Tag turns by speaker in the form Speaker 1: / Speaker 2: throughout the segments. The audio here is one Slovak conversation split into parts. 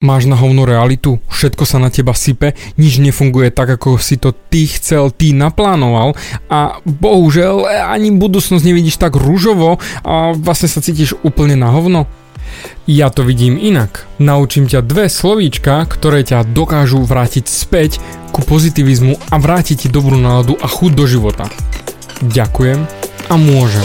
Speaker 1: Máš na hovno realitu, všetko sa na teba sype, nič nefunguje tak, ako si to ty chcel, ty naplánoval a bohužel ani budúcnosť nevidíš tak rúžovo a vlastne sa cítiš úplne na hovno. Ja to vidím inak. Naučím ťa dve slovíčka, ktoré ťa dokážu vrátiť späť ku pozitivizmu a vrátiť ti dobrú náladu a chuť do života. Ďakujem a môžem.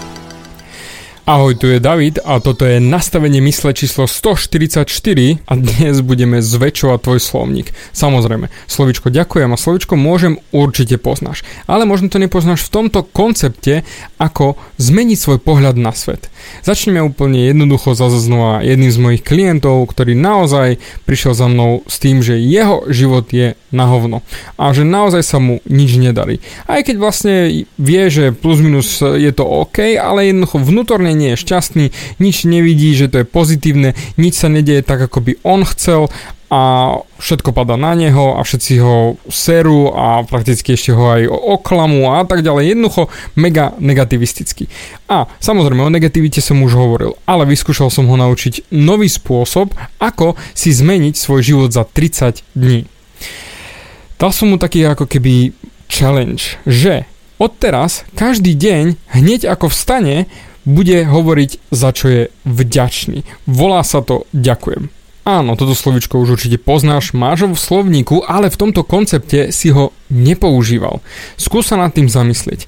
Speaker 1: Ahoj, tu je David a toto je nastavenie mysle číslo 144 a dnes budeme zväčšovať tvoj slovník. Samozrejme, slovičko ďakujem a slovičko môžem určite poznáš. Ale možno to nepoznáš v tomto koncepte, ako zmeniť svoj pohľad na svet. Začneme úplne jednoducho zase znova jedným z mojich klientov, ktorý naozaj prišiel za mnou s tým, že jeho život je na hovno a že naozaj sa mu nič nedarí. Aj keď vlastne vie, že plus minus je to OK, ale jednoducho vnútorne nie je šťastný, nič nevidí, že to je pozitívne, nič sa nedieje tak, ako by on chcel a všetko padá na neho a všetci ho serú a prakticky ešte ho aj oklamu a tak ďalej. Jednoducho mega negativistický. A samozrejme o negativite som už hovoril, ale vyskúšal som ho naučiť nový spôsob, ako si zmeniť svoj život za 30 dní. Dal som mu taký ako keby challenge, že odteraz každý deň hneď ako vstane bude hovoriť, za čo je vďačný. Volá sa to ďakujem. Áno, toto slovičko už určite poznáš, máš ho v slovníku, ale v tomto koncepte si ho nepoužíval. Skús sa nad tým zamyslieť.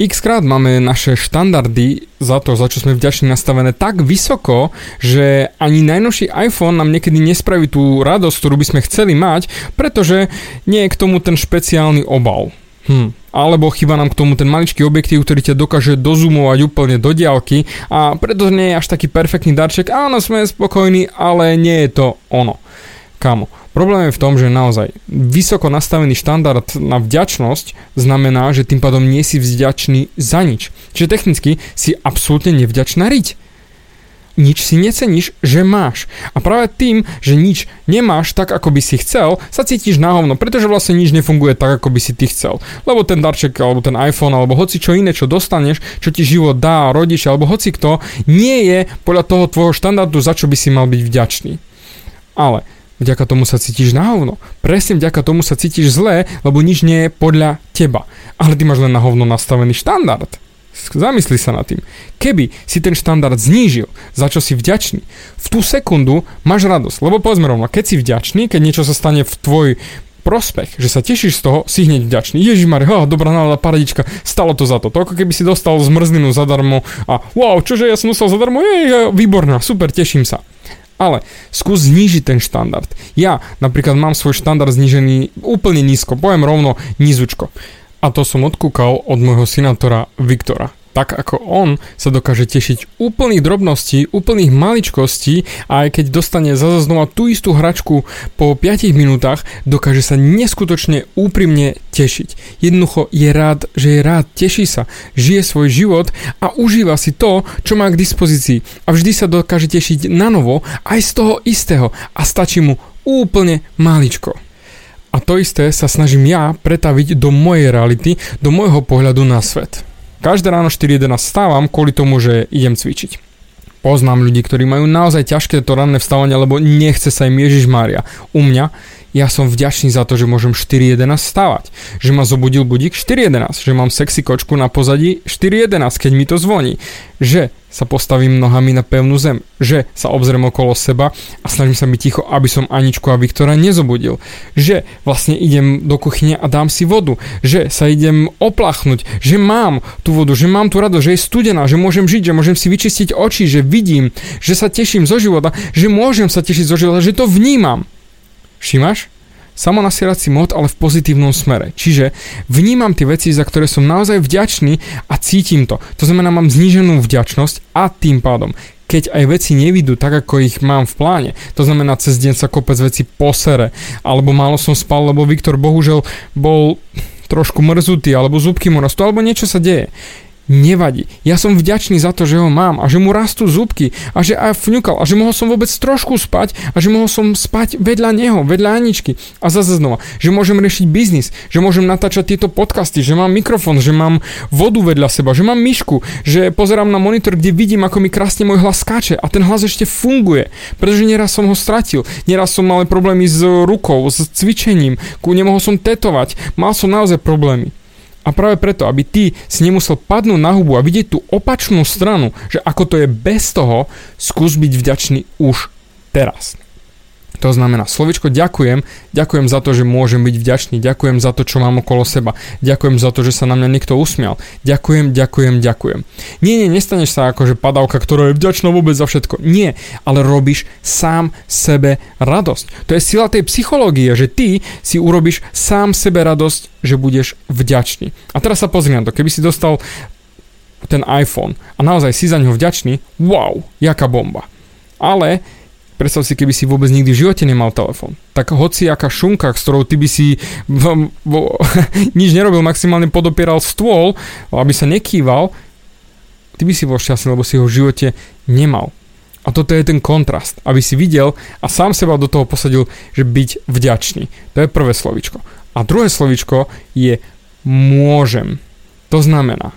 Speaker 1: X krát máme naše štandardy za to, za čo sme vďační nastavené tak vysoko, že ani najnovší iPhone nám niekedy nespraví tú radosť, ktorú by sme chceli mať, pretože nie je k tomu ten špeciálny obal. Hm. Alebo chyba nám k tomu ten maličký objektív, ktorý ťa dokáže dozumovať úplne do diálky a preto nie je až taký perfektný darček. Áno, sme spokojní, ale nie je to ono. Kamo, problém je v tom, že naozaj vysoko nastavený štandard na vďačnosť znamená, že tým pádom nie si vďačný za nič. Čiže technicky si absolútne nevďačná riť nič si neceníš, že máš. A práve tým, že nič nemáš tak, ako by si chcel, sa cítiš na hovno, pretože vlastne nič nefunguje tak, ako by si ty chcel. Lebo ten darček, alebo ten iPhone, alebo hoci čo iné, čo dostaneš, čo ti život dá, rodič, alebo hoci kto, nie je podľa toho tvojho štandardu, za čo by si mal byť vďačný. Ale vďaka tomu sa cítiš na hovno. Presne vďaka tomu sa cítiš zlé, lebo nič nie je podľa teba. Ale ty máš len na hovno nastavený štandard. Zamysli sa nad tým. Keby si ten štandard znížil, za čo si vďačný, v tú sekundu máš radosť. Lebo povedzme rovno, keď si vďačný, keď niečo sa stane v tvoj prospech, že sa tešíš z toho, si hneď vďačný. Ježiš Mare, oh, dobrá nálada, paradička, stalo to za to. To keby si dostal zmrzninu zadarmo a wow, čože ja som dostal zadarmo, je výborná, super, teším sa. Ale skús znížiť ten štandard. Ja napríklad mám svoj štandard znížený úplne nízko, poviem rovno nízučko. A to som odkúkal od môjho synátora Viktora. Tak ako on sa dokáže tešiť úplných drobností, úplných maličkostí a aj keď dostane zase znova tú istú hračku po 5 minútach, dokáže sa neskutočne úprimne tešiť. Jednoducho je rád, že je rád, teší sa, žije svoj život a užíva si to, čo má k dispozícii. A vždy sa dokáže tešiť na novo aj z toho istého a stačí mu úplne maličko. A to isté sa snažím ja pretaviť do mojej reality, do môjho pohľadu na svet. Každé ráno 4.11 stávam kvôli tomu, že idem cvičiť. Poznám ľudí, ktorí majú naozaj ťažké to ranné vstávanie, lebo nechce sa im Ježiš Mária. U mňa ja som vďačný za to, že môžem 4.11 stávať. Že ma zobudil budík 4.11, že mám sexy kočku na pozadí 4.11, keď mi to zvoní. Že sa postavím nohami na pevnú zem, že sa obzriem okolo seba a snažím sa byť ticho, aby som Aničku a Viktora nezobudil, že vlastne idem do kuchyne a dám si vodu, že sa idem oplachnúť, že mám tú vodu, že mám tú radosť, že je studená, že môžem žiť, že môžem si vyčistiť oči, že vidím, že sa teším zo života, že môžem sa tešiť zo života, že to vnímam. Všimáš? Samonasierací mod, ale v pozitívnom smere. Čiže vnímam tie veci, za ktoré som naozaj vďačný a cítim to. To znamená, mám zníženú vďačnosť a tým pádom keď aj veci nevidú tak, ako ich mám v pláne. To znamená, cez deň sa kopec veci posere, alebo málo som spal, lebo Viktor bohužel bol trošku mrzutý, alebo zubky mu rastú, alebo niečo sa deje nevadí. Ja som vďačný za to, že ho mám a že mu rastú zubky a že aj fňukal a že mohol som vôbec trošku spať a že mohol som spať vedľa neho, vedľa Aničky. A zase znova, že môžem riešiť biznis, že môžem natáčať tieto podcasty, že mám mikrofón, že mám vodu vedľa seba, že mám myšku, že pozerám na monitor, kde vidím, ako mi krásne môj hlas skáče a ten hlas ešte funguje, pretože nieraz som ho stratil, nieraz som mal problémy s rukou, s cvičením, nemohol som tetovať, mal som naozaj problémy. A práve preto, aby ty si nemusel padnúť na hubu a vidieť tú opačnú stranu, že ako to je bez toho, skús byť vďačný už teraz. To znamená, slovičko ďakujem, ďakujem za to, že môžem byť vďačný, ďakujem za to, čo mám okolo seba, ďakujem za to, že sa na mňa niekto usmial, ďakujem, ďakujem, ďakujem. Nie, nie, nestaneš sa ako že padavka, ktorá je vďačná vôbec za všetko. Nie, ale robíš sám sebe radosť. To je sila tej psychológie, že ty si urobíš sám sebe radosť, že budeš vďačný. A teraz sa pozri na to, keby si dostal ten iPhone a naozaj si za ňo vďačný, wow, jaká bomba. Ale Predstav si, keby si vôbec nikdy v živote nemal telefón. Tak hoci aká šunka, s ktorou ty by si v, v, nič nerobil, maximálne podopieral stôl, aby sa nekýval, ty by si bol šťastný, lebo si ho v živote nemal. A toto je ten kontrast, aby si videl a sám seba do toho posadil, že byť vďačný. To je prvé slovičko. A druhé slovičko je môžem. To znamená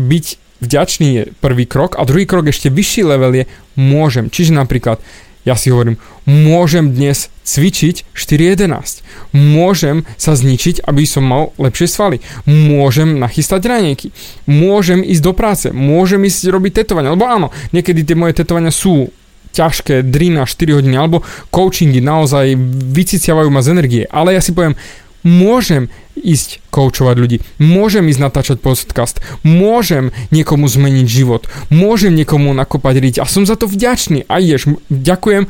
Speaker 1: byť vďačný je prvý krok a druhý krok ešte vyšší level je môžem. Čiže napríklad ja si hovorím, môžem dnes cvičiť 4.11. Môžem sa zničiť, aby som mal lepšie svaly. Môžem nachystať ranejky. Môžem ísť do práce. Môžem ísť robiť tetovania. Lebo áno, niekedy tie moje tetovania sú ťažké, drina 4 hodiny, alebo coachingy naozaj vyciciavajú ma z energie. Ale ja si poviem, môžem ísť koučovať ľudí, môžem ísť natáčať podcast, môžem niekomu zmeniť život, môžem niekomu nakopať riť. A som za to vďačný. A ješ, ďakujem,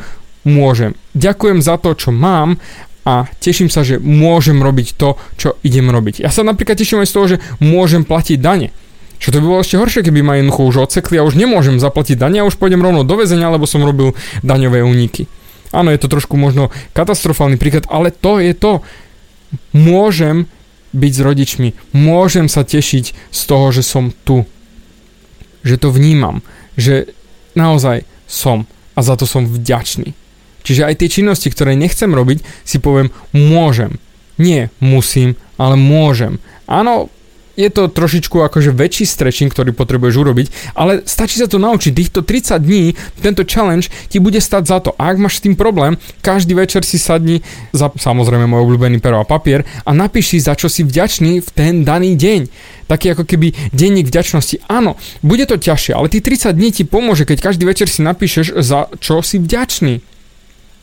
Speaker 1: môžem. Ďakujem za to, čo mám. A teším sa, že môžem robiť to, čo idem robiť. Ja sa napríklad teším aj z toho, že môžem platiť dane. Čo to by bolo ešte horšie, keby ma jednoducho už odsekli a už nemôžem zaplatiť dane a už pôjdem rovno do väzenia, lebo som robil daňové úniky. Áno, je to trošku možno katastrofálny príklad, ale to je to. Môžem byť s rodičmi, môžem sa tešiť z toho, že som tu. Že to vnímam, že naozaj som a za to som vďačný. Čiže aj tie činnosti, ktoré nechcem robiť, si poviem môžem. Nie musím, ale môžem. Áno, je to trošičku akože väčší stretching, ktorý potrebuješ urobiť, ale stačí sa to naučiť. Týchto 30 dní, tento challenge ti bude stať za to. A ak máš s tým problém, každý večer si sadni za samozrejme môj obľúbený pero a papier a napíš si, za čo si vďačný v ten daný deň. Taký ako keby denník vďačnosti. Áno, bude to ťažšie, ale tých 30 dní ti pomôže, keď každý večer si napíšeš, za čo si vďačný.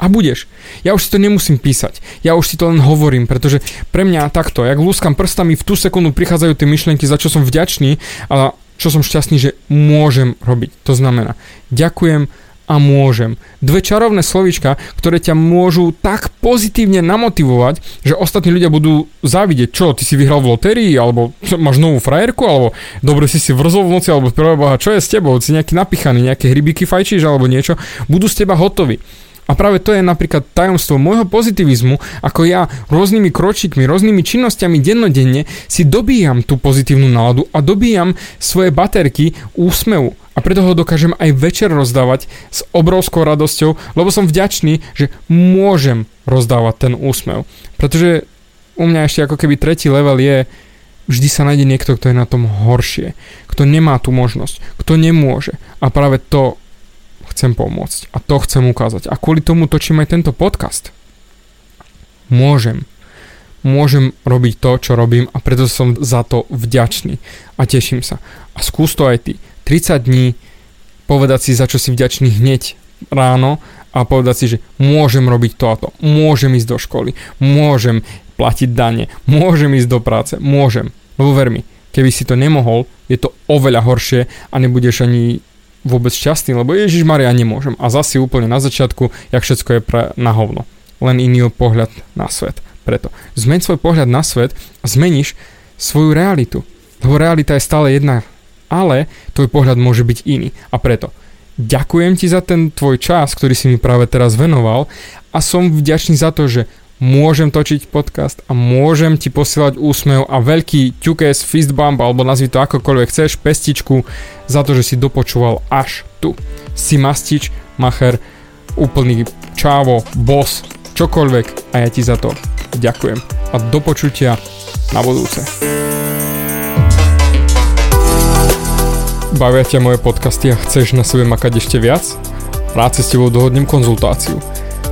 Speaker 1: A budeš. Ja už si to nemusím písať. Ja už si to len hovorím, pretože pre mňa takto, jak lúskam prstami, v tú sekundu prichádzajú tie myšlienky, za čo som vďačný a čo som šťastný, že môžem robiť. To znamená, ďakujem a môžem. Dve čarovné slovíčka, ktoré ťa môžu tak pozitívne namotivovať, že ostatní ľudia budú závidieť, čo, ty si vyhral v lotérii, alebo máš novú frajerku, alebo dobre si si vrzol v noci, alebo boha, čo je s tebou, si nejaký napichaný, nejaké hrybiky fajčíš, alebo niečo, budú z teba hotoví. A práve to je napríklad tajomstvo môjho pozitivizmu, ako ja rôznymi kročíkmi, rôznymi činnosťami dennodenne si dobíjam tú pozitívnu náladu a dobíjam svoje baterky úsmevu. A preto ho dokážem aj večer rozdávať s obrovskou radosťou, lebo som vďačný, že môžem rozdávať ten úsmev. Pretože u mňa ešte ako keby tretí level je, vždy sa nájde niekto, kto je na tom horšie, kto nemá tú možnosť, kto nemôže. A práve to chcem pomôcť a to chcem ukázať. A kvôli tomu točím aj tento podcast. Môžem. Môžem robiť to, čo robím a preto som za to vďačný a teším sa. A skús to aj ty. 30 dní povedať si, za čo si vďačný hneď ráno a povedať si, že môžem robiť to a to, môžem ísť do školy, môžem platiť dane, môžem ísť do práce, môžem. Lebo ver mi, keby si to nemohol, je to oveľa horšie a nebudeš ani vôbec šťastný, lebo Ježiš Maria nemôžem. A zase úplne na začiatku, jak všetko je pre, na hovno. Len iný pohľad na svet. Preto zmeň svoj pohľad na svet a zmeníš svoju realitu. Lebo realita je stále jedna, ale tvoj pohľad môže byť iný. A preto ďakujem ti za ten tvoj čas, ktorý si mi práve teraz venoval a som vďačný za to, že môžem točiť podcast a môžem ti posielať úsmev a veľký ťukes, fistbump alebo nazvi to akokoľvek chceš, pestičku za to, že si dopočúval až tu. Si mastič, macher, úplný čávo, boss, čokoľvek a ja ti za to ďakujem. A do počutia na budúce. Bavia ťa moje podcasty a chceš na sebe makať ešte viac? Rád si s tebou dohodnem konzultáciu